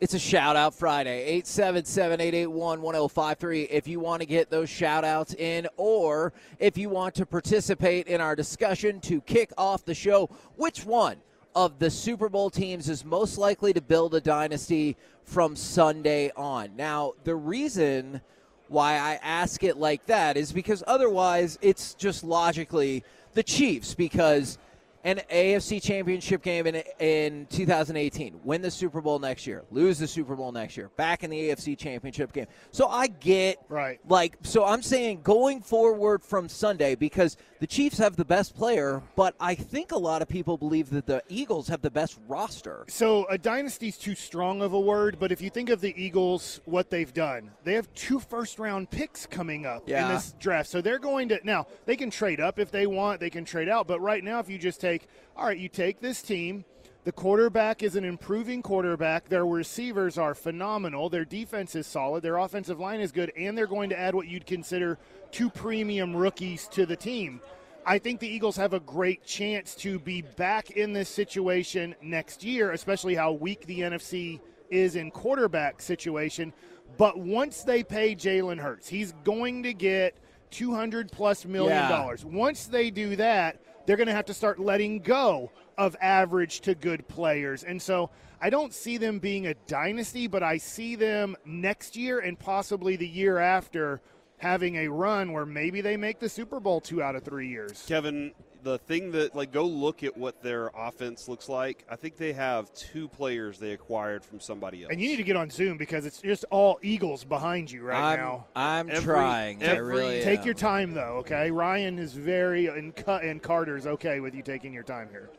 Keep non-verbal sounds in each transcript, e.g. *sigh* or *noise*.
it's a shout out Friday. 877 881 1053 if you want to get those shout outs in, or if you want to participate in our discussion to kick off the show. Which one of the Super Bowl teams is most likely to build a dynasty from Sunday on? Now, the reason why I ask it like that is because otherwise it's just logically the Chiefs because an AFC championship game in, in 2018, win the Super Bowl next year, lose the Super Bowl next year, back in the AFC championship game. So I get, right. like, so I'm saying going forward from Sunday because the Chiefs have the best player, but I think a lot of people believe that the Eagles have the best roster. So a dynasty's too strong of a word, but if you think of the Eagles, what they've done, they have two first round picks coming up yeah. in this draft. So they're going to, now, they can trade up if they want, they can trade out, but right now, if you just take take, all right, you take this team. The quarterback is an improving quarterback. Their receivers are phenomenal. Their defense is solid. Their offensive line is good. And they're going to add what you'd consider two premium rookies to the team. I think the Eagles have a great chance to be back in this situation next year, especially how weak the NFC is in quarterback situation. But once they pay Jalen Hurts, he's going to get 200 plus million dollars. Yeah. Once they do that, they're going to have to start letting go of average to good players. And so I don't see them being a dynasty, but I see them next year and possibly the year after having a run where maybe they make the Super Bowl two out of three years. Kevin, the thing that like go look at what their offense looks like. I think they have two players they acquired from somebody else. And you need to get on Zoom because it's just all Eagles behind you right I'm, now. I'm Every- trying. I every- really Take am. your time though, okay? Ryan is very and, Cu- and Carter's okay with you taking your time here.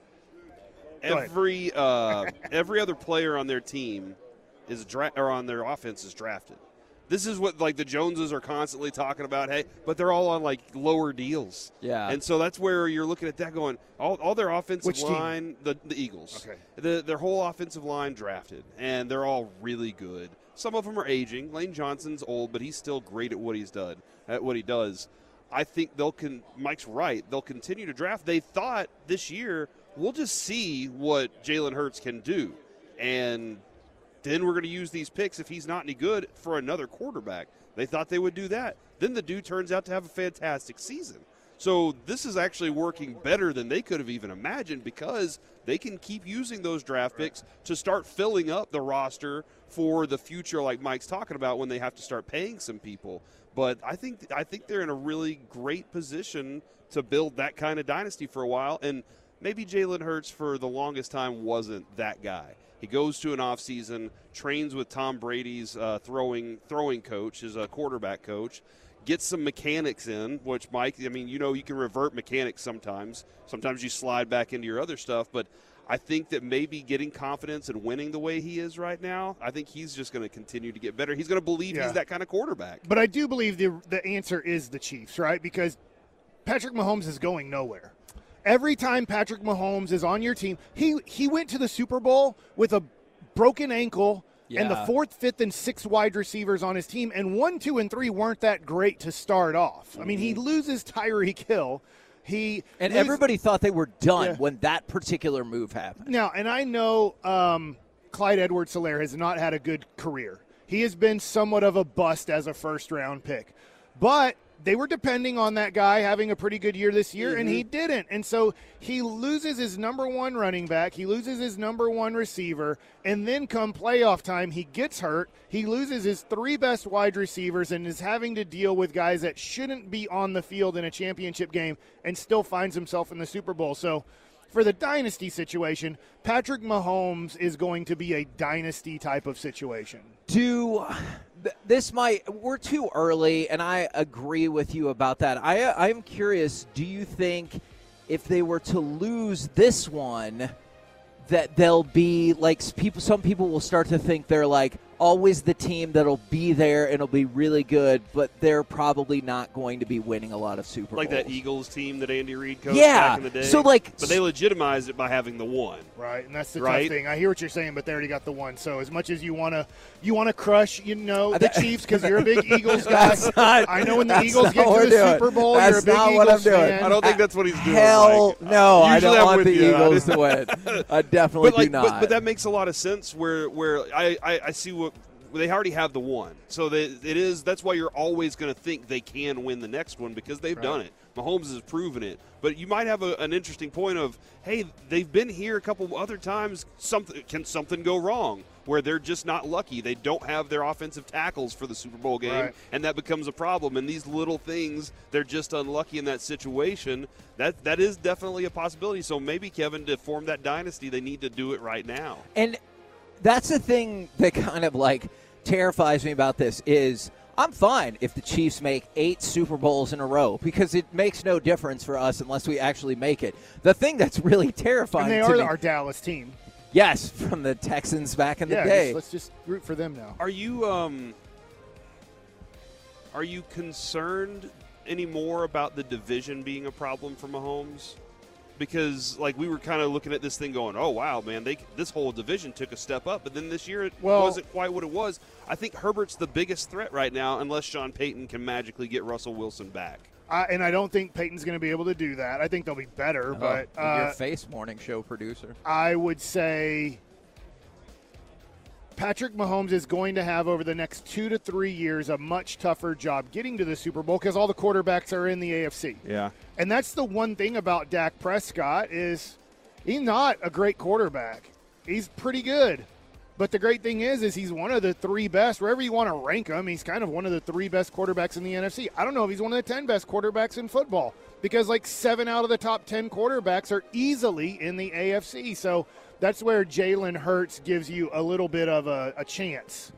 Go every uh, *laughs* every other player on their team is dra- or on their offense is drafted. This is what like the Joneses are constantly talking about. Hey, but they're all on like lower deals. Yeah. and so that's where you're looking at that going. All, all their offensive Which line, the the Eagles. Okay. The, their whole offensive line drafted, and they're all really good. Some of them are aging. Lane Johnson's old, but he's still great at what he's done. At what he does. I think they'll con. Mike's right. They'll continue to draft. They thought this year we'll just see what Jalen Hurts can do, and then we're going to use these picks if he's not any good for another quarterback. They thought they would do that. Then the dude turns out to have a fantastic season. So this is actually working better than they could have even imagined because they can keep using those draft picks to start filling up the roster for the future, like Mike's talking about, when they have to start paying some people. But I think I think they're in a really great position to build that kind of dynasty for a while. And maybe Jalen Hurts for the longest time wasn't that guy. He goes to an offseason, trains with Tom Brady's uh, throwing throwing coach, his uh, quarterback coach, gets some mechanics in, which Mike, I mean, you know, you can revert mechanics sometimes. Sometimes you slide back into your other stuff, but I think that maybe getting confidence and winning the way he is right now, I think he's just going to continue to get better. He's going to believe Yeah. he's that kind of quarterback. But I do believe the the answer is the Chiefs, right? Because Patrick Mahomes is going nowhere. Every time Patrick Mahomes is on your team, he he went to the Super Bowl with a broken ankle and the fourth, fifth, and sixth wide receivers on his team, and one, two, and three weren't that great to start off. I mean, he loses Tyreek Hill. He And loses- everybody thought they were done Yeah. when that particular move happened. Now, and I know um, Clyde Edwards Helaire has not had a good career. He has been somewhat of a bust as a first round pick. But they were depending on that guy having a pretty good year this year, and he mm-hmm. didn't. And so he loses his number one running back, he loses his number one receiver, and then come playoff time, he gets hurt. He loses his three best wide receivers and is having to deal with guys that shouldn't be on the field in a championship game and still finds himself in the Super Bowl. So for the dynasty situation, Patrick Mahomes is going to be a dynasty type of situation. do th- this might we're too early and i agree with you about that. I i'm curious do you think if they were to lose this one that they'll be like people some people will start to think they're like always the team that'll be there and it'll be really good but they're probably not going to be winning a lot of super Bowls. Like that Eagles team that Andy Reid coached Yeah. back in the day. So, like- but they legitimized it by having the one. Right, and that's the Right. tough thing. I hear what you're saying, but they already got the one. So as much as you want to, you want to crush, you know, the Chiefs because you're a big *laughs* Eagles guy. That's not- I know when the Eagles get to the doing. Super Bowl, That's you're a big not Eagles what I'm doing. fan. I don't think that's what he's doing. Hell Mike. no! I don't I'm want the you. Eagles to *laughs* win. I definitely but like, do not. But, but that makes a lot of sense. Where where I, I, I see what they already have the one, so they, it is. That's why you're always going to think they can win the next one because they've done it. Mahomes has proven it. But you might have a, an interesting point of, hey, they've been here a couple other times. Something can something go wrong where they're just not lucky. They don't have their offensive tackles for the Super Bowl game, Right. and that becomes a problem. And these little things, they're just unlucky in that situation. That that is definitely a possibility. So maybe Kevin, to form that dynasty, they need to do it right now. And that's the thing that kind of like terrifies me about this is I'm fine if the Chiefs make eight Super Bowls in a row because it makes no difference for us unless we actually make it. The thing that's really terrifying And they to are me, our Dallas team. yes, *laughs* from the Texans back in the yeah, day. just- let's just root for them now. Are you um are you concerned anymore about the division being a problem for Mahomes? Because like we were kind of looking at this thing going, "Oh wow, man, they this whole division took a step up." But then this year it Well- wasn't quite what it was. I think Herbert's the biggest threat right now unless Sean Payton can magically get Russell Wilson back. I, and I don't think Payton's going to be able to do that. I think they'll be better, Oh, but your uh, face morning show producer. I would say Patrick Mahomes is going to have over the next two to three years a much tougher job getting to the Super Bowl because all the quarterbacks are in the AFC. Yeah. And that's the one thing about Dak Prescott is he's not a great quarterback. He's pretty good. But the great thing is, is he's one of the three best. Wherever you want to rank him, he's kind of one of the three best quarterbacks in the NFC. I don't know if he's one of the ten best quarterbacks in football because like seven out of the top ten quarterbacks are easily in the AFC. So that's where Jalen Hurts gives you a little bit of a, a chance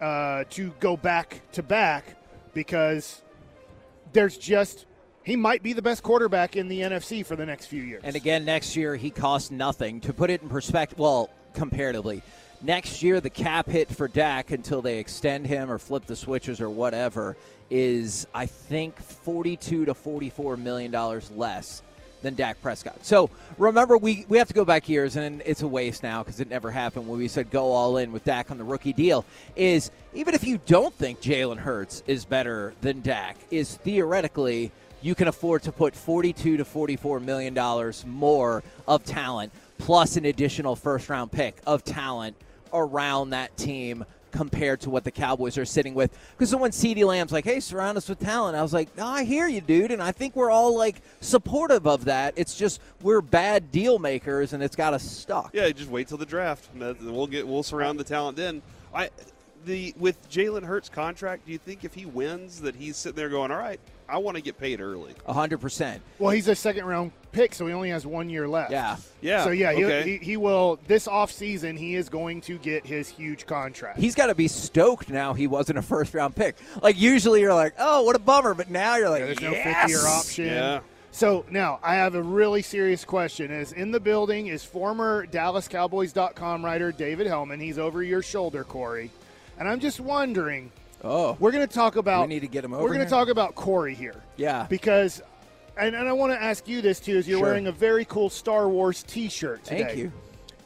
uh, to go back to back because there's just he might be the best quarterback in the NFC for the next few years. And again, next year he costs nothing. To put it in perspective, well, comparatively, next year the cap hit for Dak until they extend him or flip the switches or whatever is, I think, forty-two to forty-four million dollars less than Dak Prescott. So remember, we we have to go back years, and it's a waste now because it never happened when we said go all in with Dak on the rookie deal. Is even if you don't think Jalen Hurts is better than Dak, is theoretically you can afford to put 42 to 44 million dollars more of talent plus an additional first round pick of talent around that team compared to what the Cowboys are sitting with. Because when CeeDee Lamb's like, "Hey, surround us with talent," I was like, "No, I hear you, dude," and I think we're all like supportive of that. It's just we're bad deal makers, and it's got us stuck. Yeah, just wait till the draft. We'll get we'll surround the talent then. I the with Jalen Hurts contract, do you think if he wins that he's sitting there going, "All right, I want to get paid early." hundred percent. well, he's a second round pick, so he only has one year left. Yeah. Yeah. So yeah, okay. he, he, he will this offseason he is going to get his huge contract. He's got to be stoked now. He wasn't a first round pick. Like usually you're like, "Oh, what a bummer," but now you're like, Yeah, there's no yes! fifth year option. Yeah. So now I have a really serious question. Is in the building is former DallasCowboys.com writer David Helman. He's over your shoulder, Corey. And I'm just wondering, Oh, we're going to talk about we need to get him over. we're going to talk about Corey here. Yeah. Because and, and I want to ask you this too, is you're Sure. wearing a very cool Star Wars t shirt today. Thank you.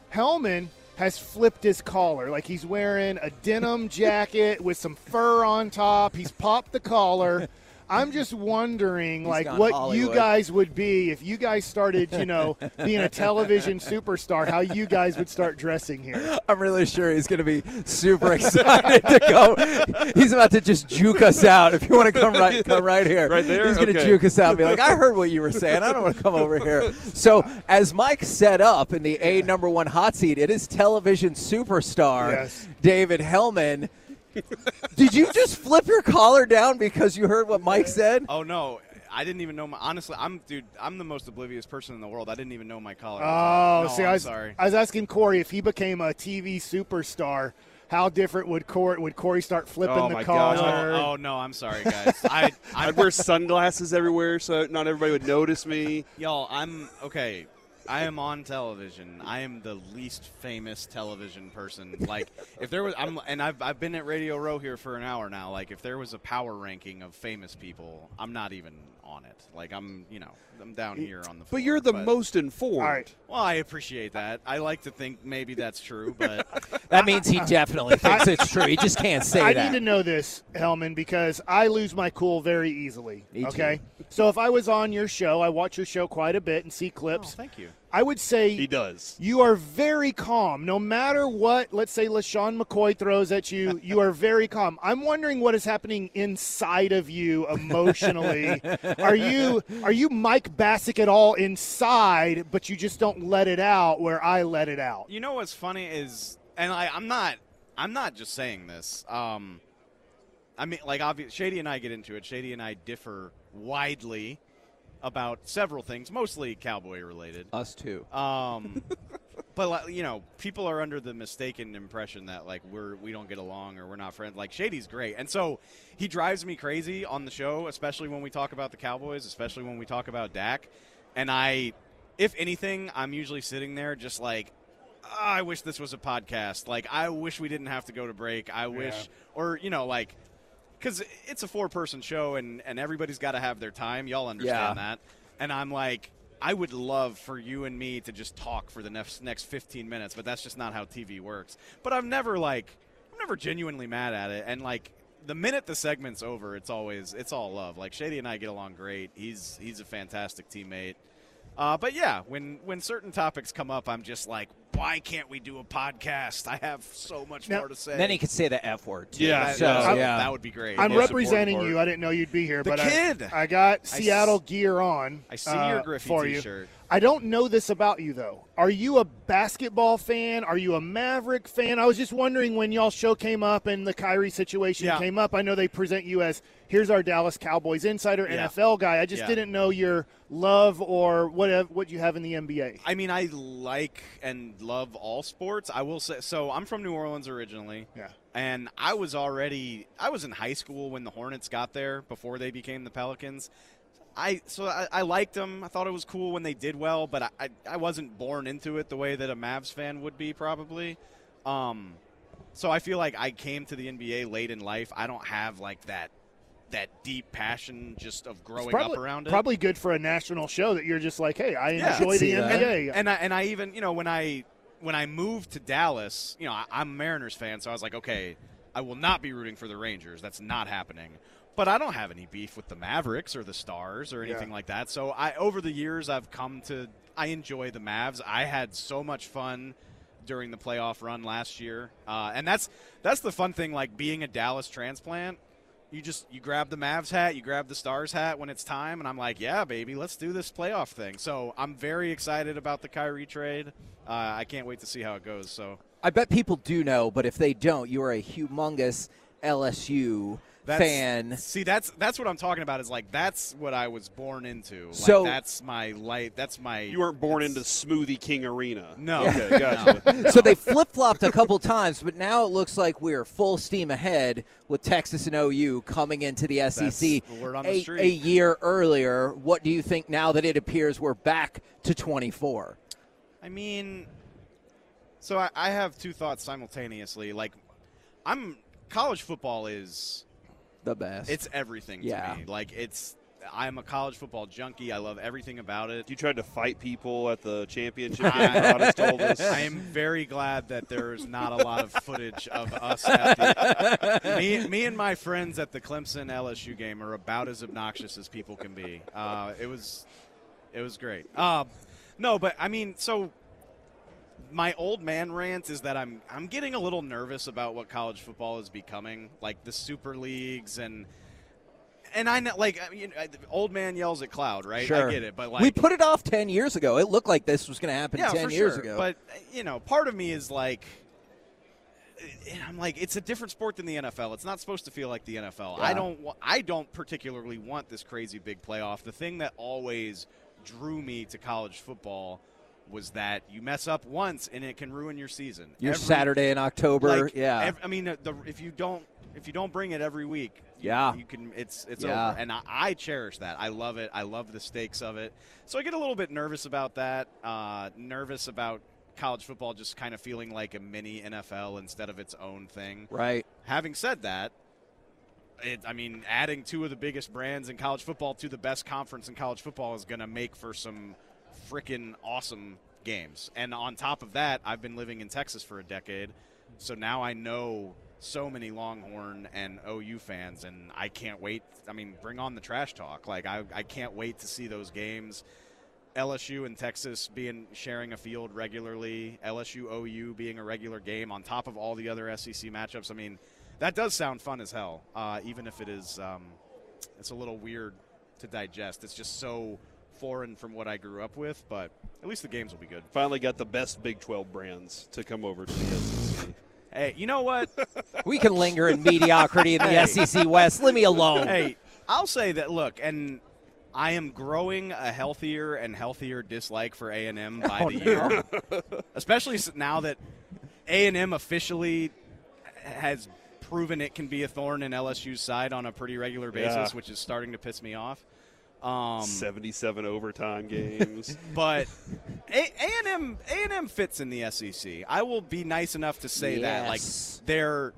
Helman has flipped his collar. Like he's wearing a denim *laughs* jacket with some fur on top. He's popped the collar. *laughs* I'm just wondering, like, gone what you guys would be if you guys started, you know, being a television superstar. How you guys would start dressing here? I'm really sure he's going to be super excited to go. He's about to just juke us out. If you want to come right, come *laughs* right here. Right there? He's going to Okay. juke us out. and Be like, I heard what you were saying. I don't want to come over here. So, as Mike set up in the A number one hot seat, it is television superstar Yes. David Helman. Did you just flip your collar down because you heard what Mike said? Oh no, I didn't even know my. Honestly, I'm dude. I'm the most oblivious person in the world. I didn't even know my collar. Oh, no, see, I'm I was, sorry. I was asking Corey if he became a TV superstar, how different would Corey would Corey start flipping Oh, the collar? gosh. Oh, oh no, I'm sorry, guys. *laughs* I, I I'd wear sunglasses everywhere so not everybody would notice me. y'all. I'm okay. I am on television. I am the least famous television person. Like, if there was, I'm, and I've, I've been at Radio Row here for an hour now. Like, if there was a power ranking of famous people, I'm not even on it. Like, I'm, you know, I'm down here on the. Floor, But you're the most informed. All right. Well, I appreciate that. I like to think maybe that's true, but *laughs* That means he definitely thinks it's true. He just can't say I that. need to know this, Helman, because I lose my cool very easily. Me too. okay, so if I was on your show, I watch your show quite a bit and see oh, clips. thank you. I would say He does. You are very calm. No matter what, let's say LeSean McCoy throws at you, you are very calm. I'm wondering what is happening inside of you emotionally. *laughs* are you are you Mike Bacsik at all inside, but you just don't let it out where I let it out? You know what's funny is, and I, I'm not, I'm not just saying this. Um, I mean, like, obvious, Shady and I get into it. Shady and I differ widely about several things, mostly cowboy related. Us too. Um, *laughs* but like, you know, people are under the mistaken impression that like we're we don't get along or we're not friends. Like Shady's great, and so he drives me crazy on the show, especially when we talk about the Cowboys, especially when we talk about Dak. And I, if anything, I'm usually sitting there just like. "Ah, I wish this was a podcast. Like, I wish we didn't have to go to break. I wish, or you know, like, because it's a four-person show and and everybody's got to have their time. Y'all understand Yeah. that. And I'm like, I would love for you and me to just talk for the next next 15 minutes, but that's just not how TV works. But I'm never like, I'm never genuinely mad at it. And like, the minute the segment's over, it's always it's all love. Like Shady and I get along great. He's he's a fantastic teammate. Uh, but yeah, when when certain topics come up, I'm just like, why can't we do a podcast? I have so much Now- more to say. Then he could say the F word. Too. Yeah, that, So, yeah. that would be great. I'm representing you. I didn't know you'd be here, The but kid! I, I got Seattle s- gear on. I see uh, your Griffey for t-shirt. I don't know this about you though. Are you a basketball fan? Are you a Maverick fan? I was just wondering when y'all show came up and the Kyrie situation Yeah. came up. I know they present you as here's our Dallas Cowboys insider, Yeah. NFL guy. I just Yeah. didn't know your love or whatever what you have in the NBA. I mean, I like and love all sports. I will say so. I'm from New Orleans originally. Yeah. And I was already I was in high school when the Hornets got there before they became the Pelicans. I so I, I liked them. I thought it was cool when they did well, but I, I, I wasn't born into it the way that a Mavs fan would be probably. Um, so I feel like I came to the NBA late in life. I don't have like that that deep passion just of growing probably, up around it. probably good for a national show that you're just like, hey, I Yeah. enjoy the see that. NBA. And I, and I even, you know, when I when I moved to Dallas, you know, I, I'm a Mariners fan, so I was like, okay, I will not be rooting for the Rangers. That's not happening. But I don't have any beef with the Mavericks or the Stars or anything Yeah. like that. So I over the years I've come to I enjoy the Mavs. I had so much fun during the playoff run last year, uh, and that's that's the fun thing. Like being a Dallas transplant, you just you grab the Mavs hat, you grab the Stars hat when it's time, and I'm like, yeah, baby, let's do this playoff thing. So I'm very excited about the Kyrie trade. Uh, I can't wait to see how it goes. So I bet people do know, but if they don't, you are a humongous LSU that's, fan. See, that's that's what I'm talking about. Is like that's what I was born into. Like, So- that's my light. That's my. You weren't born into Smoothie King Arena. No. Okay, *laughs* gotcha. so they flip flopped a couple times, but now it looks like we're full steam ahead with Texas and OU coming into the SEC the word on the a, street. a year earlier. What do you think now that it appears we're back to 24? I mean, so I, I have two thoughts simultaneously. Like, I'm college football is The best. it's everything Yeah. to me. Like it's I'm a college football junkie. I love everything about it. You tried to fight people at the championship game. Broadus told us. *laughs* I am very glad that there's not a lot of footage of us. At the, *laughs* me, me and my friends at the Clemson LSU game are about as obnoxious as people can be. Uh, it was, it was great. Uh, no, but I mean, so my old man rant is that I'm I'm getting a little nervous about what college football is becoming, like the super leagues and. And I know, like, I mean, old man yells at cloud, right? Sure. I get it, but like, we put it off 10 years ago. It looked like this was going to happen yeah, 10 for years sure. ago. But you know, part of me is like, and I'm like, it's a different sport than the NFL. It's not supposed to feel like the NFL. I don't. I don't particularly want this crazy big playoff. The thing that always drew me to college football was that you mess up once and it can ruin your season. Your Every- Saturday in October, like, yeah. ev- I mean, the, if you don't if you don't bring it every week, you- Yeah. you can. It's it's Yeah. over, and I, I cherish that. I love it. I love the stakes of it. So I get a little bit nervous about that. Uh, nervous about college football just kind of feeling like a mini NFL instead of its own thing. right. Having said that. It, I mean, adding two of the biggest brands in college football to the best conference in college football is going to make for some freaking awesome games. And on top of that, I've been living in Texas for a decade, so now I know so many Longhorn and OU fans, and I can't wait. I mean, bring on the trash talk. Like I, I can't wait to see those games. LSU and Texas being sharing a field regularly, LSU OU being a regular game on top of all the other SEC matchups. I mean, that does sound fun as hell, uh, even if it is um, it's a little weird to digest. It's just so foreign from what I grew up with, but at least the games will be good. Finally got the best Big 12 brands to come over to the SEC. Hey, you know what? *laughs* We can linger in mediocrity in the Hey. SEC West. Leave me alone. hey, I'll say that. Look, and I am growing a healthier and healthier dislike for A and M by oh, the year, especially now that A and M officially has proven it can be a thorn in LSU's side on a pretty regular basis, Yeah. which is starting to piss me off. Um, 77 overtime games. *laughs* but A and M A and M fits in the SEC. I will be nice enough to say that like they're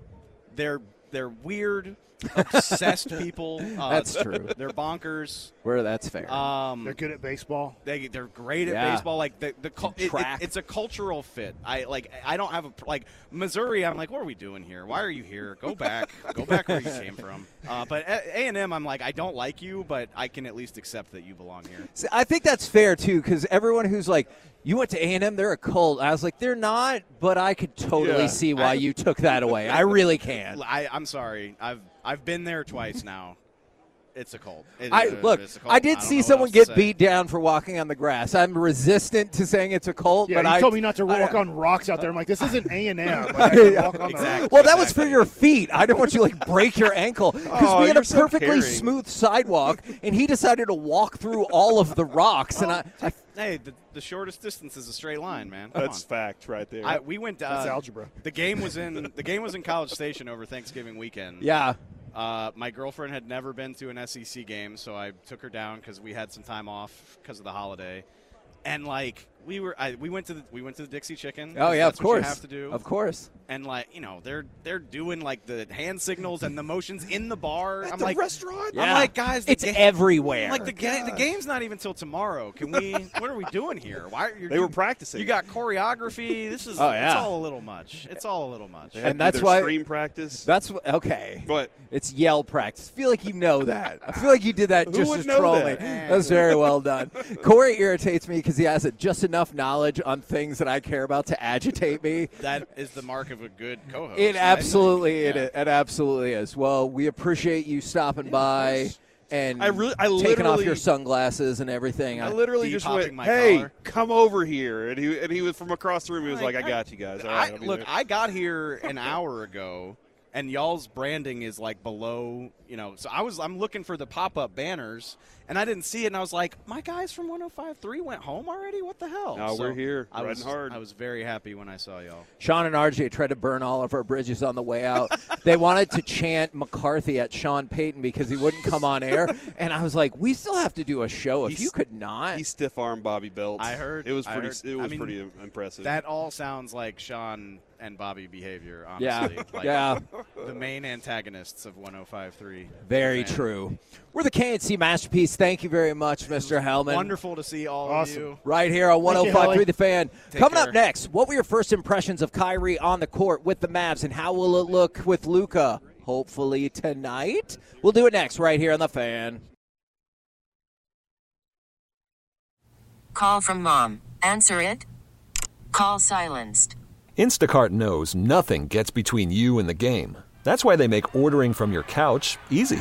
they're they're weird, obsessed *laughs* people. Uh, That's true. They're bonkers. Where that's fair. Um, They're good at baseball. they they're great at Yeah. baseball. Like the the cul- it- it- Track. it's a cultural fit. I like I don't have a like Missouri. I'm like, what are we doing here? Why are you here? Go back. Go back where you *laughs* came from. Uh, but A and M, I'm like, I don't like you, but I can at least accept that you belong here. See, I think that's fair too, because everyone who's like, "You went to A and M, they're a cult." I was like, "They're not," but I could totally Yeah. see why I- you took that away. I really can. *laughs* I, I'm sorry. I've I've been there twice now. It's a cult. It- I it- look. it's a cult. I did don't see someone get beat down for walking on the grass. I'm resistant to saying it's a cult, Yeah, but you I told me not to I- walk on rocks out there. I'm like, this isn't A and M. *laughs* Like, I can walk on the Exactly. Well, that was for your feet. I didn't want you to like break your ankle *laughs* because Oh, we had a you're so perfectly caring. smooth sidewalk, and he decided to walk through all of the rocks, and I, I Hey, the, the shortest distance is a straight line, man. Come That's on. fact right there. I, we went. Uh, That's algebra. The game was in the game was in College Station over Thanksgiving weekend. yeah. Uh, my girlfriend had never been to an SEC game, so I took her down because we had some time off because of the holiday. And like we were, I, we went to the we went to the Dixie Chicken. Oh yeah, that's of what course. you have to do. Of course. and like you know they're they're doing like the hand signals and the motions in the bar. I'm the like restaurant? I'm Yeah. like guys, the It's ga- everywhere. I'm like the ga- the game's not even till tomorrow. Can we? *laughs* what are we doing here? Why are you? They were practicing. You got choreography. This is. Oh, yeah. It's all a little much. It's all a little much. They And that's why- stream practice. That's what, okay. But It's yell practice. I feel like you know that. I feel like you did that *laughs* Who just would as know trolling. that? was very well done. Corey irritates me because he has it just enough knowledge on things that I care about to agitate me. *laughs* That is the mark of a good co-host. It absolutely, it, Yeah. it absolutely is. Well, we appreciate you stopping by and I really- I taking off your sunglasses and everything. I I- literally just went, my "Hey, collar." come over here," and he and he was from across the room. He was like, Like, "I got you guys." All right, I, look, there." I got here an hour ago, and y'all's branding is like below. You know, so I was I'm looking for the pop up banners, and I didn't see it, and I was like, my guys from 105.3 went home already. What the hell? No, we're here, I was hard. I was very happy when I saw y'all. Sean and RJ tried to burn all of our bridges on the way out. *laughs* they wanted to chant McCarthy at Sean Payton because he wouldn't come on air, *laughs* and I was like, "We still have to do a show. If He's- you could not." he stiff armed Bobby Belt. I heard- it was pretty. heard- It I was mean, pretty impressive. That all sounds like Sean and Bobby behavior. Yeah, *laughs* like, yeah. The main antagonists of 105.3. Very true. We're the KNC Masterpiece Masterpiece. Thank you very much, Mr. Helman. Wonderful to see all Awesome. of you. Right here on 105.3 The Fan. Take Coming care. up next, what were your first impressions of Kyrie on the court with the Mavs, and how will it look with Luka? Hopefully tonight. We'll do it next, right here on The Fan. Call from mom. Answer it. Call silenced. Instacart knows nothing gets between you and the game. That's why they make ordering from your couch easy.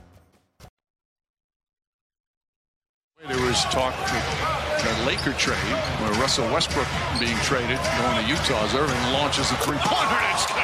There talk the Laker trade, where Russell Westbrook being traded, going to Utah as Irving launches a three-pointer. It's good.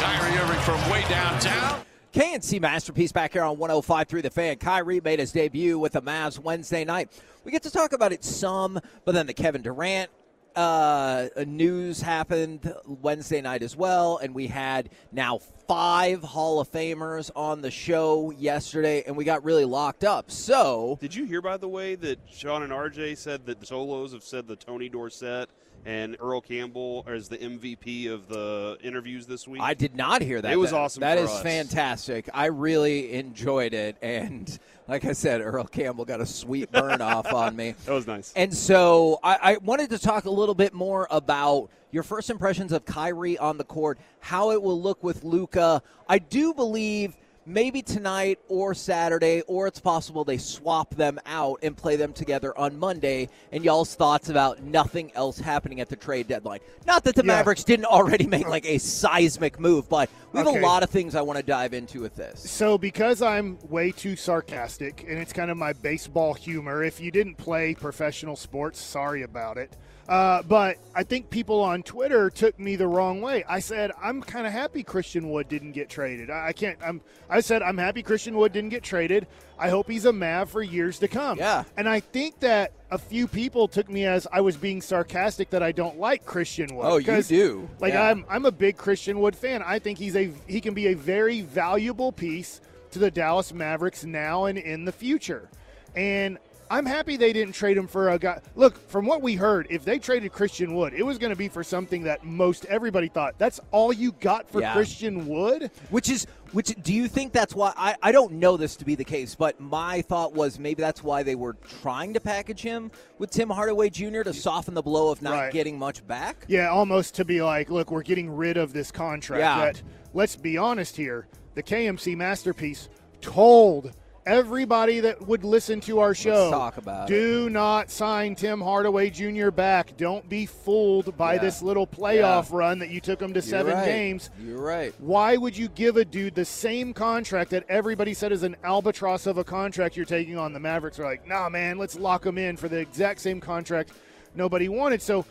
Kyrie Irving from way downtown. KNC Masterpiece back here on 105 through The Fan. Kyrie made his debut with the Mavs Wednesday night. We get to talk about it some, but then the Kevin Durant uh, a news happened Wednesday night as well, and we had now five Hall of Famers on the show yesterday, and we got really locked up. So, Did you hear, by the way, that Sean and RJ said that the Solos have said the Tony Dorsett and Earl Campbell as the MVP of the interviews this week? I did not hear that. It was That- awesome That is us. fantastic. I really enjoyed it, and *laughs* like I said, Earl Campbell got a sweet burn off on me. *laughs* That was nice. And so I, I wanted to talk a little bit more about your first impressions of Kyrie on the court, how it will look with Luka. I do believe maybe tonight or Saturday, or it's possible they swap them out and play them together on Monday. And y'all's thoughts about nothing else happening at the trade deadline. Not that the Yeah. Mavericks didn't already *laughs* make like a seismic move, but we have Okay. a lot of things I want to dive into with this. So, because I'm way too sarcastic, and it's kind of my baseball humor, if you didn't play professional sports, sorry about it. Uh, but I think people on Twitter took me the wrong way. I said I'm kind of happy Christian Wood didn't get traded. I, I can't. I'm. I said I'm happy Christian Wood didn't get traded. I hope he's a Mav for years to come. Yeah. And I think that a few people took me as I was being sarcastic that I don't like Christian Wood. Oh, you do. Like Yeah. I'm. I'm a big Christian Wood fan. I think he's a. He can be a very valuable piece to the Dallas Mavericks now and in the future. And I'm happy they didn't trade him for a guy. Look, from what we heard, if they traded Christian Wood, it was going to be for something that most everybody thought. That's all you got for Yeah. Christian Wood? Which is which do you think that's why I, I don't know this to be the case, but my thought was maybe that's why they were trying to package him with Tim Hardaway Jr. to soften the blow of not Right. getting much back. Yeah, almost to be like, look, we're getting rid of this contract. Yeah. That, let's be honest here. The KNC masterpiece told everybody that would listen to our show. talk about do not sign Tim Hardaway Jr. back. Don't be fooled by Yeah. this little playoff run that you took him to You're seven right. games. You're right. Why would you give a dude the same contract that everybody said is an albatross of a contract you're taking on? The Mavericks are like, nah, man, let's lock him in for the exact same contract nobody wanted. So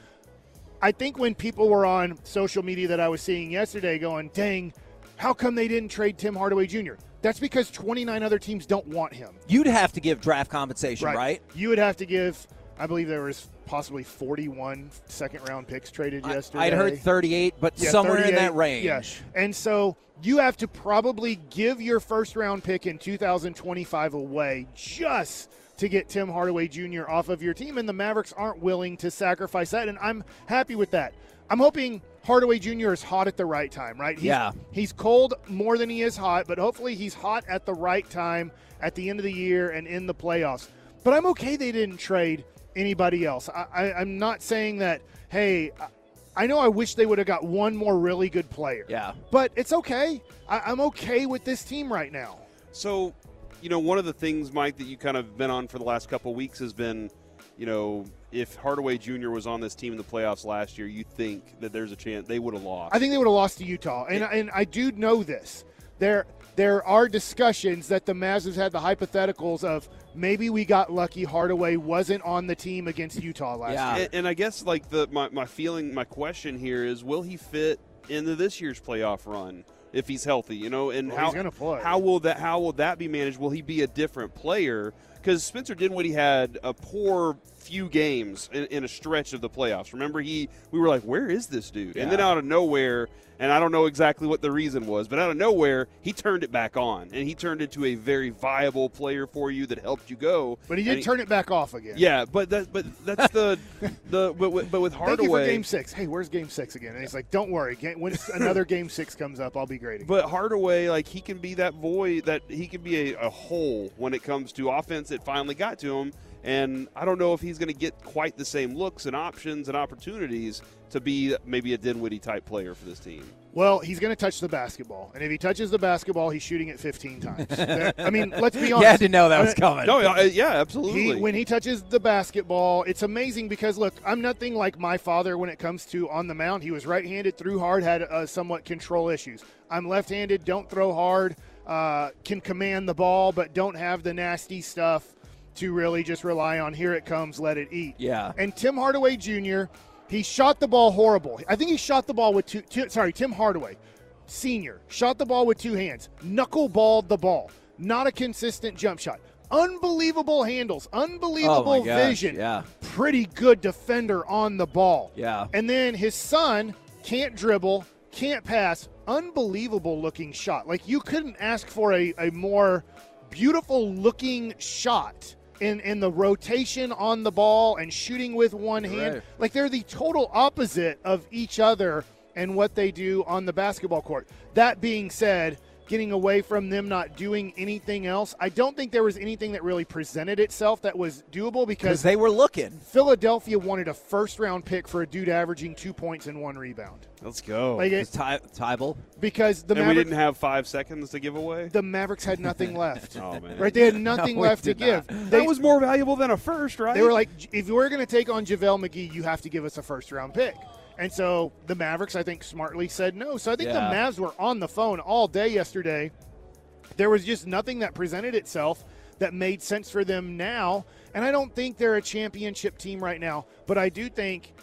I think when people were on social media that I was seeing yesterday going, dang, how come they didn't trade Tim Hardaway Jr.? That's because 29 other teams don't want him. You'd have to give draft compensation, right? You would have to give, I believe there was possibly 41 second round picks traded yesterday. I'd heard 38, but Yeah, somewhere in that range. Yeah. And so you have to probably give your first round pick in 2025 away just to get Tim Hardaway Jr. off of your team. And the Mavericks aren't willing to sacrifice that. And I'm happy with that. I'm hoping Hardaway Jr. is hot at the right time, right? He's, Yeah. He's cold more than he is hot, but hopefully he's hot at the right time at the end of the year and in the playoffs. But I'm okay they didn't trade anybody else. I, I, I'm not saying that, hey, I- I know I wish they would have got one more really good player. Yeah. But it's okay. I, I'm okay with this team right now. So, you know, one of the things, Mike, that you kind of been on for the last couple of weeks has been, you know, if Hardaway Jr. was on this team in the playoffs last year, you think that there's a chance they would have lost. I think they would have lost to Utah, and and I do know this. There there are discussions that the Mavs have had the hypotheticals of maybe we got lucky. Hardaway wasn't on the team against Utah last year. And, and I guess like the my, my feeling, my question here is, will he fit into this year's playoff run if he's healthy? You know, and Well, how he's gonna play. how will that how will that be managed? Will he be a different player? Because Spencer Dinwiddie had a poor few games in, in a stretch of the playoffs. Remember, he we were like, where is this dude? And then out of nowhere. And I don't know exactly what the reason was, but out of nowhere, he turned it back on, and he turned into a very viable player for you that helped you go. But he did And turn it back off again. yeah, but that but that's the *laughs* the but with, but with Thank you for Hardaway. Game Six. Hey, where's Game Six again? And he's like, "Don't worry. Game, when another *laughs* Game Six comes up, I'll be great." Again. But Hardaway, like he can be that void that he can be a, a hole when it comes to offense. It finally got to him, and I don't know if he's going to get quite the same looks and options and opportunities to be maybe a Dinwiddie type player for this team. Well, he's going to touch the basketball, and if he touches the basketball, he's shooting it 15 times. *laughs* There- I mean, let's be honest. You had to know that was Uh, coming. No, yeah, yeah, absolutely. He, when he touches the basketball, it's amazing because look, I'm nothing like my father when it comes to on the mound. He was right-handed, threw hard, had uh, somewhat control issues. I'm left-handed, don't throw hard, uh, can command the ball, but don't have the nasty stuff to really just rely on. Here it comes, let it eat. Yeah. And Tim Hardaway Jr. He shot the ball horrible. I think he shot the ball with two. two sorry, Tim Hardaway, senior, shot the ball with two hands, knuckleballed the ball. Not a consistent jump shot. Unbelievable handles, unbelievable Oh gosh, vision. yeah. Pretty good defender on the ball. Yeah. And then his son can't dribble, can't pass. Unbelievable looking shot. Like you couldn't ask for a, a more beautiful looking shot in, in the rotation on the ball and shooting with one hand. Right. Like they're the total opposite of each other and what they do on the basketball court. That being said, getting away from them not doing anything else, I don't think there was anything that really presented itself that was doable Because because they were looking. Philadelphia wanted a first round pick for a dude averaging two points and one rebound. Let's go. Like It's it, Ty- Thybulle. because the and we Mavericks, didn't have five seconds to give away. the Mavericks had nothing *laughs* left. Oh man, Right, they had *laughs* nothing No, left to did give. not. They, that was more valuable than a first, right? they were like, if we're going to take on JaVale McGee, you have to give us a first round pick. And so the Mavericks, I think, smartly said no. So I think Yeah. the Mavs were on the phone all day yesterday. There was just nothing that presented itself that made sense for them now. And I don't think they're a championship team right now. But I do think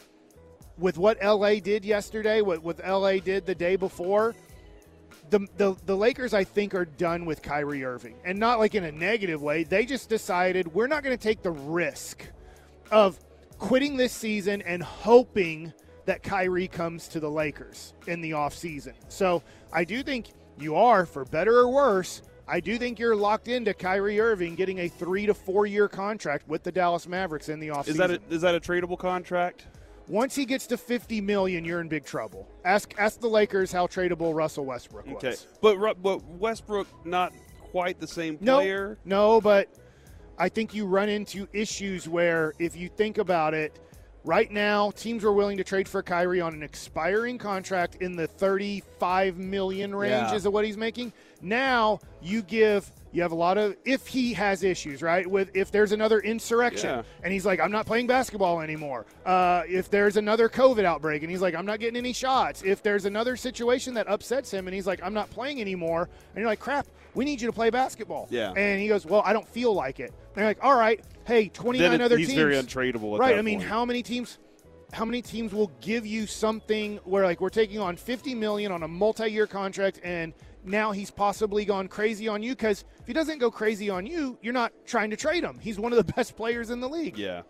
with what LA did yesterday, what, what LA did the day before, the, the the Lakers, I think, are done with Kyrie Irving, and not like in a negative way. They just decided we're not going to take the risk of quitting this season and hoping that Kyrie comes to the Lakers in the offseason. So I do think you are, for better or worse, I do think you're locked into Kyrie Irving getting a three to four year contract with the Dallas Mavericks in the offseason. is that a, is that a tradable contract? Once he gets to 50 million, you're in big trouble. Ask ask the Lakers how tradable Russell Westbrook was. Okay, but but Westbrook not quite the same player. No, player. no, but I think you run into issues where if you think about it, right now teams were willing to trade for Kyrie on an expiring contract in the 35 million range Yeah. is what he's making. Now you give you have a lot of if he has issues, right? With if there's another insurrection Yeah. and he's like, I'm not playing basketball anymore. Uh, if there's another COVID outbreak and he's like, I'm not getting any shots. If there's another situation that upsets him and he's like, I'm not playing anymore, and you're like, crap, we need you to play basketball. Yeah. And he goes, Well, I don't feel like it. And you're like, All right, hey, 29 Then it- other he's teams. very untradeable at right. that I mean, point. how many teams? How many teams will give you something where like we're taking on 50 million on a multi-year contract and now he's possibly gone crazy on you because if he doesn't go crazy on you, you're not trying to trade him. He's one of the *laughs* best players in the league. Yeah.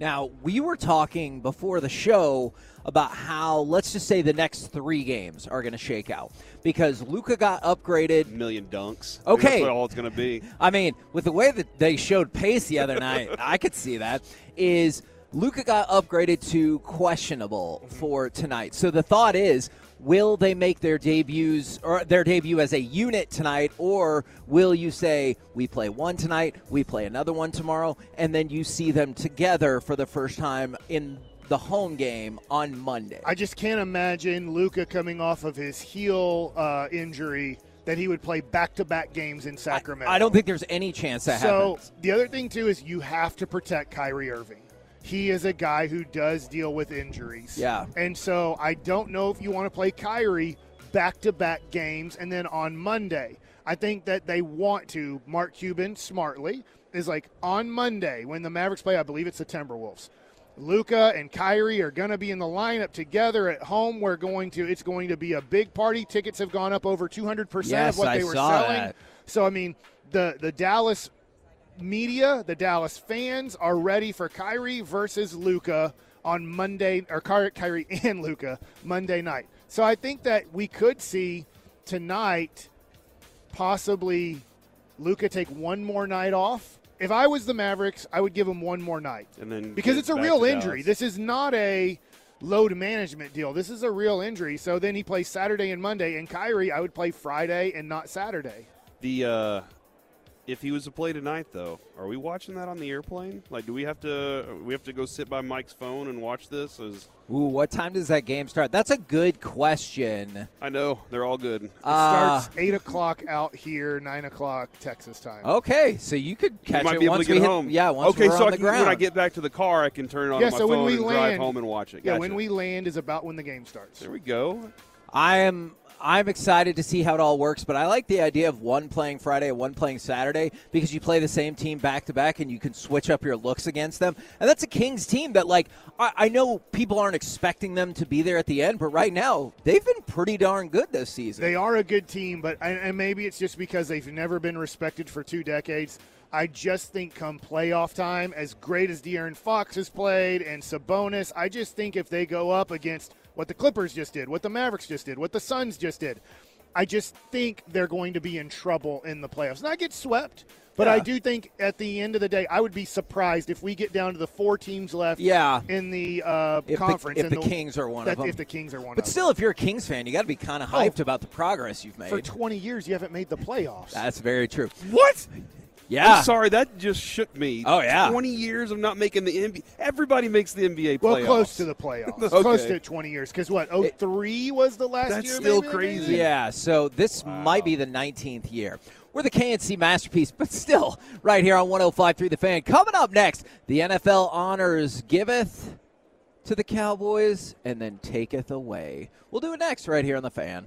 Now, we were talking before the show about how, let's just say, the next three games are going to shake out because Luka got upgraded. Million dunks. Okay. That's what all it's going to be. I mean, with the way that they showed pace the other night, *laughs* I could see that. Is Luka got upgraded to questionable mm-hmm. for tonight? So the thought is, will they make their debuts or their debut as a unit tonight, or will you say we play one tonight, we play another one tomorrow, and then you see them together for the first time in the home game on Monday? I just can't imagine Luka coming off of his heel uh, injury that he would play back-to-back games in Sacramento. I don't think there's any chance that so happens. So the other thing too is you have to protect Kyrie Irving. He is a guy who does deal with injuries. Yeah. And so I don't know if you want to play Kyrie back to back games and then on Monday. I think that they want to, Mark Cuban smartly, is like on Monday when the Mavericks play, I believe it's the Timberwolves. Luka and Kyrie are going to be in the lineup together at home. We're going to it's going to be a big party. Tickets have gone up over 200% Yes, of what I they were selling. that. So I mean, the the Dallas media, the Dallas fans are ready for Kyrie versus Luka on Monday, or Kyrie *laughs* and Luka Monday night. So I think that we could see tonight possibly Luka take one more night off. If I was the Mavericks, I would give him one more night And then because it's a real injury. Dallas. This is not a load management deal. This is a real injury. So then he plays Saturday and Monday, and Kyrie, I would play Friday and not Saturday. The uh, if he was to play tonight, though, are we watching that on the airplane? Like, do we have to we have to go sit by Mike's phone and watch this? As Ooh, what time does that game start? That's a good question. I know they're all good. It Uh, starts eight o'clock out here, nine o'clock Texas time. Okay, so you could You catch might it be able once to we get hit, home. Yeah, once okay, we're so on I the can, ground. when I get back to the car, I can turn it on yeah, my so phone when we and land, drive home and watch it. Yeah, Gotcha. when we land is about when the game starts. there we go. I am I'm excited to see how it all works, but I like the idea of one playing Friday and one playing Saturday because you play the same team back to back and you can switch up your looks against them. And that's a Kings team that like I, I know people aren't expecting them to be there at the end, but right now they've been pretty darn good this season. They are a good team, but and, maybe it's just because they've never been respected for two decades. I just think come playoff time, as great as De'Aaron Fox has played and Sabonis, I just think if they go up against what the Clippers just did, what the Mavericks just did, what the Suns just did, I just think they're going to be in trouble in the playoffs. Not get swept, but I do think at the end of the day, I would be surprised if we get down to the four teams left Yeah. in the uh, If the- conference. if and the Kings are one of them. If the Kings are one but of them. But still, if you're a Kings fan, you got to be kind of hyped about the progress you've made. For 20 years, you haven't made the playoffs. That's very true. What? Yeah. I'm sorry, that just shook me. Oh, yeah. 20 years of not making the NBA. Everybody makes the NBA playoffs. well, close to the playoffs. *laughs* Okay. Close to 20 years. Because what, 03 was the last That's year? still maybe crazy. Yeah, so this might be the 19th year. We're the KNC masterpiece, but still, right here on 105.3 The Fan. Coming up next, the NFL honors giveth to the Cowboys and then taketh away. We'll do it next, right here on The Fan.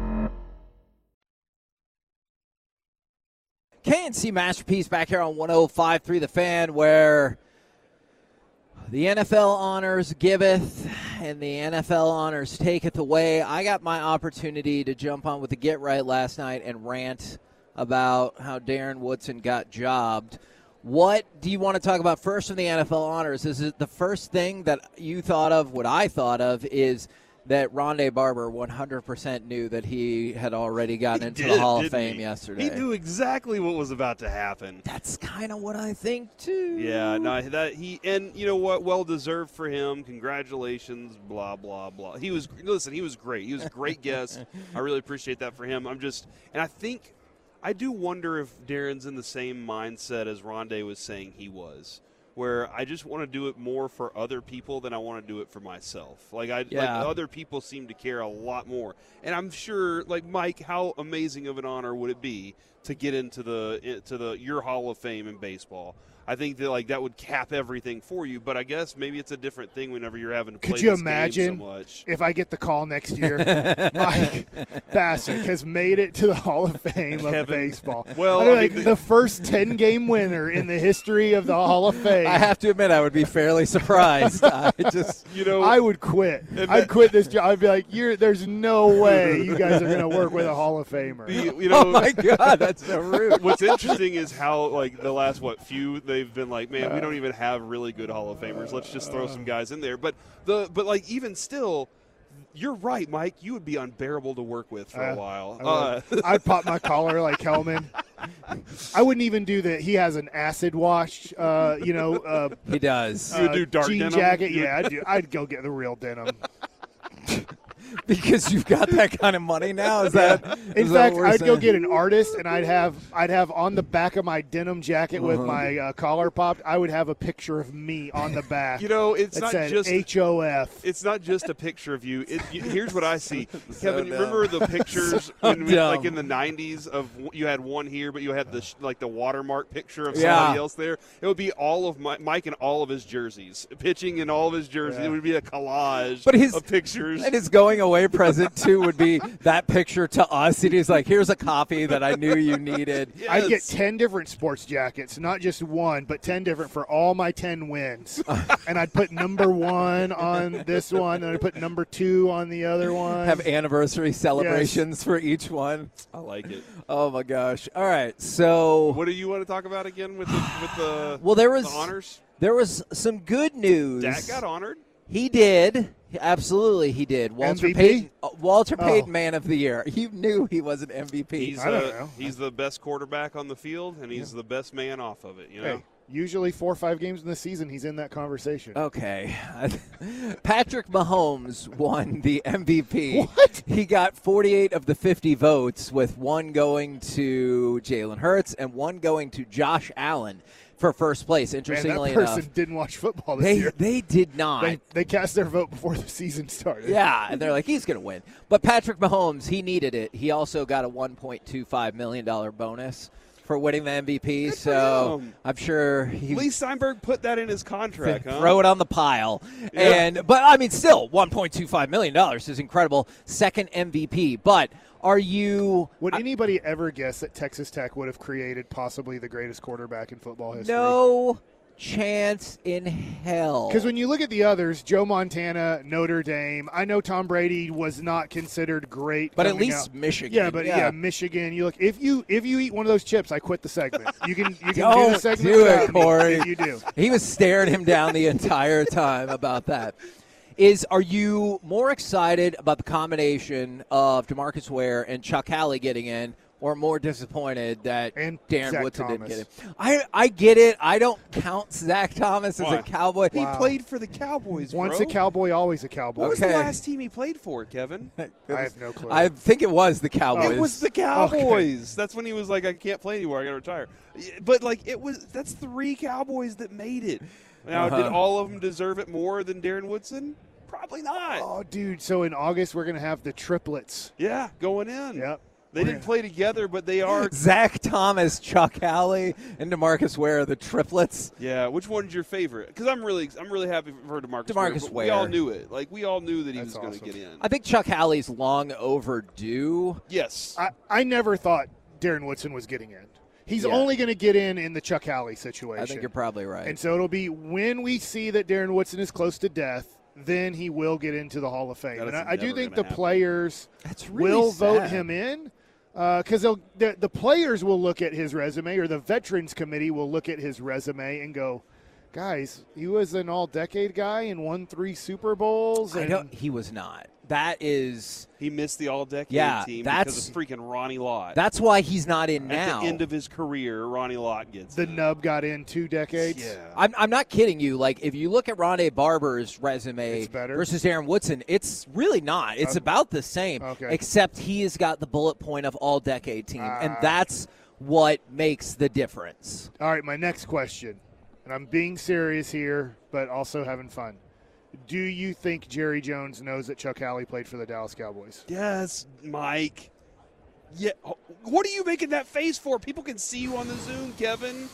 KNC Masterpiece back here on 105.3 The Fan, where the NFL honors giveth and the NFL honors taketh away. I got my opportunity to jump on with the Get Right last night and rant about how Darren Woodson got jobbed. What do you want to talk about first in the NFL honors? Is it the first thing that you thought of? What I thought of is that Rondé Barber 100% knew that he had already gotten into did, the Hall of Fame he? yesterday. He knew exactly what was about to happen. That's kind of what I think too. Yeah, no, that he and you know what? Well deserved for him. Congratulations. Blah blah blah. He was listen. He was great. He was a great *laughs* guest. I really appreciate that for him. I'm just, and I think, I do wonder if Darren's in the same mindset as Rondé was saying he was. Where I just want to do it more for other people than I want to do it for myself. Like I, Yeah. like other people seem to care a lot more, and I'm sure, like Mike, how amazing of an honor would it be to get into the eh, into the your Hall of Fame in baseball? I think that like that would cap everything for you. But I guess maybe it's a different thing whenever you're having to play Could you this game imagine so much. if I get the call next year? *laughs* Mike Bacsik has made it to the Hall of Fame of Kevin- baseball. *laughs* Well, I mean, like mean, the first ten game winner in the history of the Hall of Fame. I have to admit, I would be fairly surprised. *laughs* I just, you know, I would quit. I'd quit this job. I'd be like, "You're there's no way you guys are going to work with a Hall of Famer." You, you know, oh my God, that's so rude. What's interesting is how like the last what few they've been like, man, we don't even have really good Hall of Famers. Let's just throw some guys in there. But the but like even still, you're right, Mike. You would be unbearable to work with for a Uh, while. I Uh, would. I'd pop my *laughs* collar like Helman. I wouldn't even do that. He has an acid wash, uh, you know. Uh, He does. You do dark jean denim? jacket. Yeah, I'd, do, I'd go get the real denim. Because you've got that kind of money now. Is that? In is fact, what we're I'd go get an artist, and I'd have I'd have on the back of my denim jacket with Uh-huh. my uh, collar popped. I would have a picture of me on the back. you know, it's that not said just H O F. It's not just a picture of you. It, you here's what I see, *laughs* Kevin. dumb. remember the pictures *laughs* when we, like in the '90s of you had one here, but you had the like the watermark picture of Yeah. somebody else there. It would be all of Mi- Mike and all of his jerseys, pitching in all of his jerseys. Yeah. It would be a collage But his- of pictures. And his going away present too would be that picture to us. And he's like, "Here's a copy that I knew you needed." I'd get ten different sports jackets, not just one, but ten different for all my ten wins. *laughs* and I'd put number one on this one, and I'd put number two on the other one. Have anniversary celebrations for each one. I like it. Oh my gosh! All right, so What do you want to talk about again with the with the *sighs* well, there was the honors? there was some good news. Dak got honored. He did. Absolutely, he did. Walter MVP? Payton, uh, Walter Oh. Man of the Year. *laughs* You knew he was an MVP. He's I don't the know. he's the best quarterback on the field, and he's the best man off of it. You know. Hey, usually four or five games in the season, he's in that conversation. Okay. *laughs* Patrick Mahomes won the *laughs* MVP. What? He got 48 of the 50 votes, with one going to Jalen Hurts and one going to Josh Allen for first place. Man, Interestingly that person enough, didn't watch football this they year. they did not. They, they cast their vote before the season started. yeah, and they're like, he's going to win. But Patrick Mahomes, he needed it. He also got a $1.25 million bonus for winning the MVP. so. I'm sure he Leigh Steinberg put that in his contract. Huh? throw it on the pile. Yeah. And but I mean, still, 1.25 million dollars is incredible. Second MVP. But are you? Would anybody ever guess that Texas Tech would have created possibly the greatest quarterback in football history? No chance in hell. Because when you look at the others, Joe Montana, Notre Dame, I know Tom Brady was not considered great, But at least out. Michigan, Yeah, but yeah. yeah. Michigan. You look if you if you eat one of those chips, I quit the segment. You can you *laughs* can do Don't the segment do it, Corey. you do. He was staring him down the entire time about that. Is are you more excited about the combination of Demarcus Ware and Chuck Howley getting in, or more disappointed that Darren Zach Woodson didn't get in? I I get it. I don't count Zach Thomas as Why? a Cowboy. He played for the Cowboys. Once bro. a cowboy, always a cowboy. What was the last team he played for, Kevin? *laughs* I have no clue. I think it was the Cowboys. It was the Cowboys. That's when he was like, "I can't play anymore. I got to retire." But like, it was that's three Cowboys that made it. Now, did Uh-huh. all of them deserve it more than Darren Woodson? Probably not. Oh, dude. So in August we're gonna have the triplets. Yeah, going in. Yep. They didn't play together, but they are. *laughs* Zach Thomas, Chuck Howley, and Demarcus Ware, the triplets. Yeah, which one's your favorite? Because I'm really, I'm really happy for Demarcus. DeMarcus but We all knew it. Like we all knew that he That's was going to awesome. get in. I think Chuck Howley's long overdue. Yes. I, I never thought Darren Woodson was getting in. He's Yeah. only going to get in in the Chuck Howley situation. I think you're probably right. And so it'll be when we see that Darren Woodson is close to death, then he will get into the Hall of Fame. And I, I do think the happen. players really will vote him in uh, because they'll the, the players will look at his resume or the Veterans Committee will look at his resume and go, guys, he was an all-decade guy and won three Super Bowls. I And don't, he was not. That is He missed the All-Decade Yeah, team that's- because of freaking Ronnie Lott. that's why he's not in now. At the end of his career, Ronnie Lott gets the in. nub got in two decades. Yeah. I'm, I'm not kidding you. Like, if you look at Rondé Barber's resume versus Aaron Woodson, it's really not. It's Oh. about the same, Okay. except he has got the bullet point of all decade team, and Ah. that's what makes the difference. All right, my next question, and I'm being serious here, but also having fun. Do you think Jerry Jones knows that Chuck Howley played for the Dallas Cowboys? Yes, Mike. Yeah. What are you making that face for? People can see you on the Zoom, Kevin.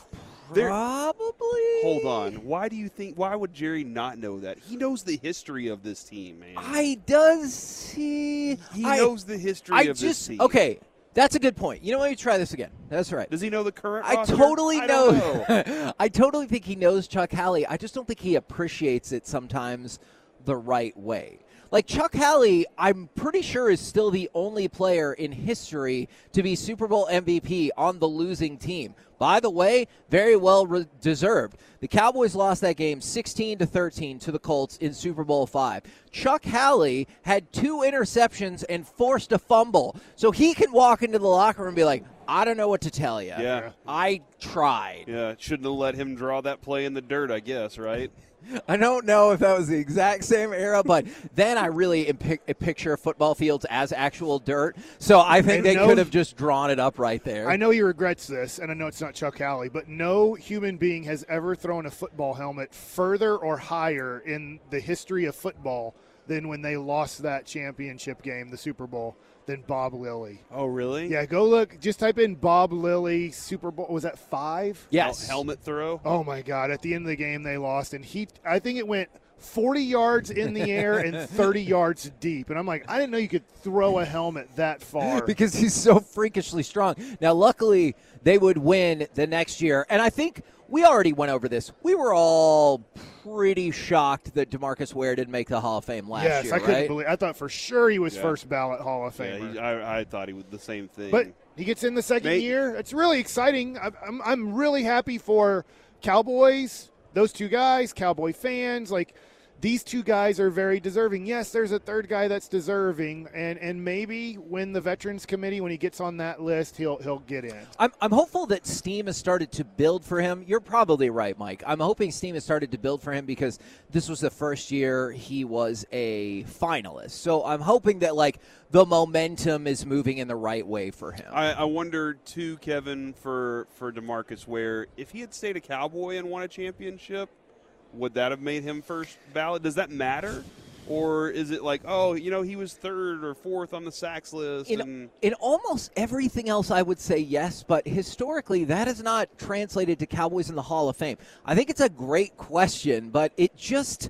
They're- Probably. Hold on. Why do you think? Why would Jerry not know that? He knows the history of this team, man. I does he? He I- knows the history I of this just team. okay. That's a good point. You know what? Me try this again. That's right. Does he know the current? I roster? totally I know. know. *laughs* I totally think he knows Chuck Howley. I just don't think he appreciates it sometimes the right way. Like Chuck Howley, I'm pretty sure is still the only player in history to be Super Bowl MVP on the losing team. By the way, very well re- deserved. The Cowboys lost that game 16 to 13 to the Colts in Super Bowl 5. Chuck Howley had two interceptions and forced a fumble. So he can walk into the locker room and be like, "I don't know what to tell you. Yeah. I tried." Yeah, shouldn't have let him draw that play in the dirt. I guess, right? I don't know if that was the exact same era, but then I really impi- uh, picture football fields as actual dirt. So I think And they no- could have just drawn it up right there. I know he regrets this, and I know it's not Chuck Howley, but no human being has ever thrown a football helmet further or higher in the history of football than when they lost that championship game, the Super Bowl, than Bob Lilly. Oh, really? Yeah, go look. Just type in Bob Lilly Super Bowl. Was that five? Yes. Hel- helmet throw. Oh my God! At the end of the game, they lost, and he. I think it went 40 yards in the air and *laughs* 30 yards deep, and I'm like, I didn't know you could throw a helmet that far. *laughs* because he's so freakishly strong. Now, luckily, they would win the next year, and I think we already went over this. We were all pretty shocked that Demarcus Ware didn't make the Hall of Fame last yes, year. Yes, I couldn't right? believe. I thought for sure he was Yeah. first ballot Hall of Yeah, Famer. he, I, I thought he was the same thing. But he gets in the second Nate- year. It's really exciting. I'm, I'm, I'm really happy for Cowboys, those two guys, Cowboy fans. Like, these two guys are very deserving. Yes, there's a third guy that's deserving, and, and maybe when the Veterans Committee, when he gets on that list, he'll he'll get in. I'm, I'm hopeful that steam has started to build for him. You're probably right, Mike. I'm hoping steam has started to build for him because this was the first year he was a finalist. So I'm hoping that like the momentum is moving in the right way for him. I, I wonder too, Kevin, for for Demarcus, where if he had stayed a Cowboy and won a championship, would that have made him first ballot? Does that matter, or is it like, oh, you know, he was third or fourth on the sacks list? in, and in almost everything else, I would say yes, but historically, that has not translated to Cowboys in the Hall of Fame. I think it's a great question, but it just.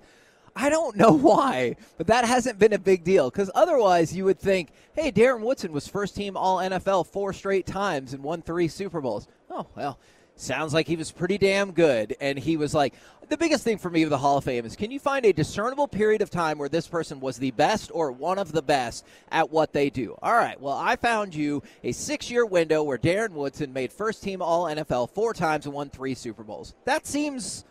I don't know *laughs* why, but that hasn't been a big deal because otherwise you would think, hey, Darren Woodson was first team All NFL four straight times and won three Super Bowls. Oh, well, Sounds like he was pretty damn good. And he was like, the biggest thing for me with the Hall of Fame is can you find a discernible period of time where this person was the best or one of the best at what they do? All right, well, I found you a six year window where Darren Woodson made first team All NFL four times and won three Super Bowls. That seems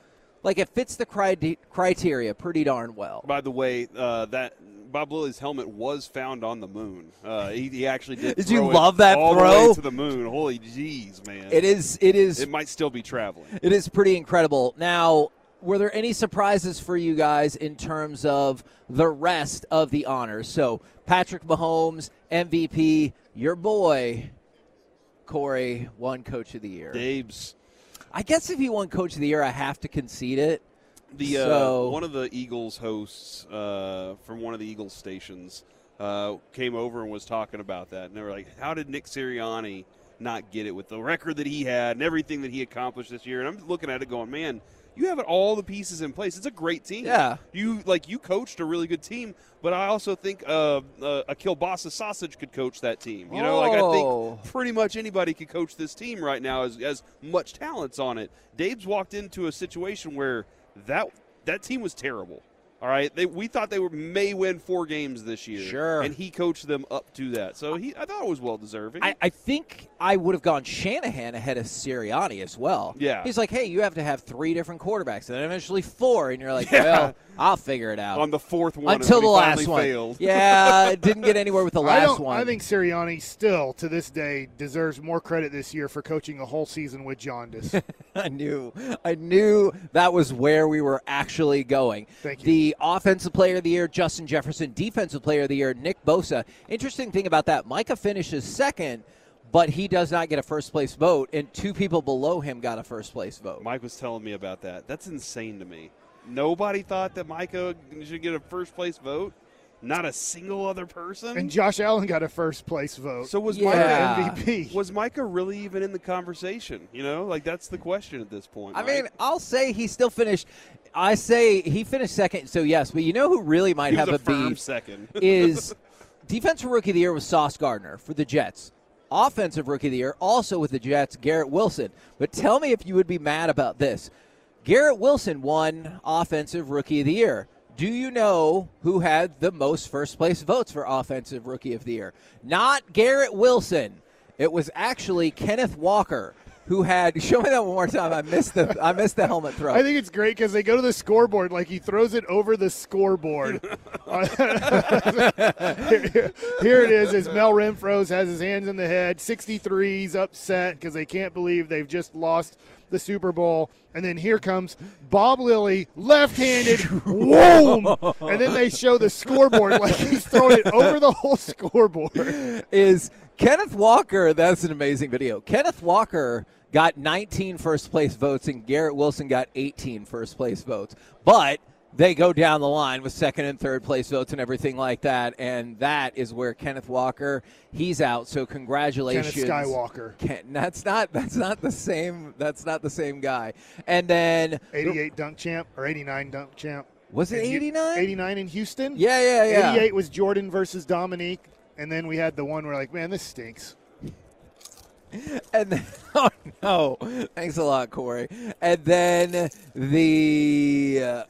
like it fits the cri- criteria pretty darn well. By the way, uh, that Bob Lilly's helmet was found on the moon. Uh, he, he actually did. *laughs* Did you love that all throw? the way to the moon? Holy jeez, man! It is. It is. It might still be traveling. It is pretty incredible. Now, were there any surprises for you guys in terms of the rest of the honors? So, Patrick Mahomes, MVP, your boy, Corey, won Coach of the Year. Dave's. I guess if he won Coach of the Year, I have to concede it. The uh, So- one of the Eagles hosts uh, from one of the Eagles stations uh, came over and was talking about that, and they were like, "How did Nick Sirianni not get it with the record that he had and everything that he accomplished this year?" And I'm looking at it, going, "Man, you have all the pieces in place. It's a great team. Yeah. you like you coached a really good team, but I also think uh, uh, a kielbasa sausage could coach that team. You know, like I Oh. think pretty much anybody could coach this team right now as as much talents on it. Dave's walked into a situation where that that team was terrible. All right, they, we thought they were may win four games this year. Sure. and he coached them up to that. So he, I thought it was well deserving. I, I think I would have gone Shanahan ahead of Sirianni as well. Yeah. He's like, hey, you have to have three different quarterbacks, and then eventually four, and you're like, *laughs* Yeah. well, I'll figure it out. on the fourth one Until the last one. failed. Yeah, *laughs* didn't get anywhere with the last don't, one. I think Sirianni still, to this day, deserves more credit this year for coaching a whole season with jaundice. *laughs* I knew. I knew that was where we were actually going. Thank you. The offensive player of the year, Justin Jefferson. Defensive player of the year, Nick Bosa. Interesting thing about that, Micah finishes second, but he does not get a first place vote, and two people below him got a first place vote. Mike was telling me about that. That's insane to me. Nobody thought that Micah should get a first place vote. Not a single other person. and Josh Allen got a first place vote. so was Yeah. Micah *laughs* MVP. Was Micah really even in the conversation? You know, like that's the question at this point. I Mike. mean, I'll say he still finished. I say he finished second, so yes. But you know who really might have a a beef second. *laughs* is defensive rookie of the year was Sauce Gardner for the Jets. Offensive rookie of the year also with the Jets, Garrett Wilson. But tell me if you would be mad about this. Garrett Wilson won offensive rookie of the year. Do you know who had the most first place votes for offensive rookie of the year? Not Garrett Wilson. It was actually Kenneth Walker who had *laughs* show me that one more time. I missed the I missed the helmet throw. I think it's great because they go to the scoreboard, like he throws it over the scoreboard. *laughs* *laughs* here, here it is as Mel Renfro's has his hands in the head. 63's upset because they can't believe they've just lost the Super Bowl. And then here comes Bob Lilly, left-handed, whoom! And then they show the scoreboard like he's throwing it over the whole scoreboard. is Kenneth Walker. That's an amazing video. Kenneth Walker got 19 first place votes, and Garrett Wilson got 18 first place votes. But they go down the line with second and third place votes and everything like that, and that is where Kenneth Walker he's out. So congratulations, Kenneth Skywalker. Ken, that's not that's not the same. That's not the same guy. And then 88 dunk champ or 89 dunk champ. Was it 89? 89 in Houston? Yeah, yeah, yeah. 88 was Jordan versus Dominique. And then we had the one where, like, man, this stinks. And then, *laughs* oh no, thanks a lot, Corey. And then the uh,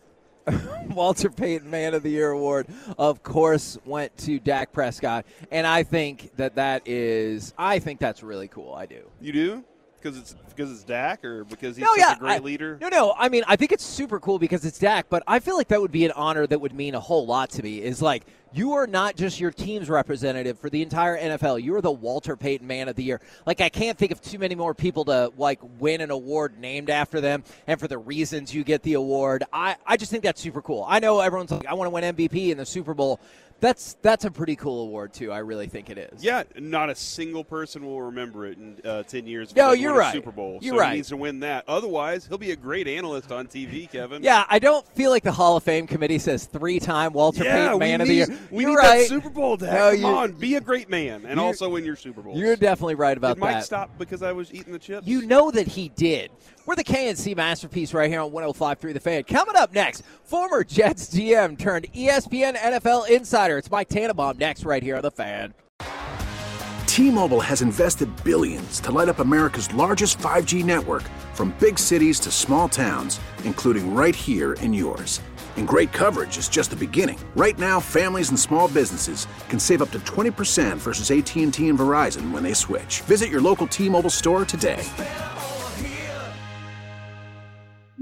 *laughs* Walter Payton Man of the Year award, of course, went to Dak Prescott, and I think that that is, I think that's really cool. I do. you do because it's because it's Dak or because he's no, such yeah, a great I- leader. No, no. I mean, I think it's super cool because it's Dak, but I feel like that would be an honor that would mean a whole lot to me. Is like you are not just your team's representative for the entire NFL. You are the Walter Payton Man of the Year. Like I can't think of too many more people to like win an award named after them and for the reasons you get the award. I I just think that's super cool. I know everyone's like, I want to win MVP in the Super Bowl. That's that's a pretty cool award too. I really think it is. Yeah, not a single person will remember it in uh, ten years. No, you're right. Super Bowl. You're so right. He needs to win that. Otherwise, he'll be a great analyst on TV, Kevin. Yeah, I don't feel like the Hall of Fame committee says three-time Walter Yeah, Payton Man of the Year. We You're need right. that Super Bowl, Dak. No, Come you- on, be a great man, and also win your Super Bowl. You're definitely right about Did Mike that. stop because I was eating the chips? You know that he did. We're the KNC masterpiece right here on 105.3 The Fan. Coming up next, former Jets GM turned ESPN NFL insider. It's Mike Tannenbaum next right here on The Fan. T-Mobile has invested billions to light up America's largest 5G network from big cities to small towns, including right here in yours. And great coverage is just the beginning. Right now, families and small businesses can save up to 20% versus AT&T and Verizon when they switch. Visit your local T-Mobile store today.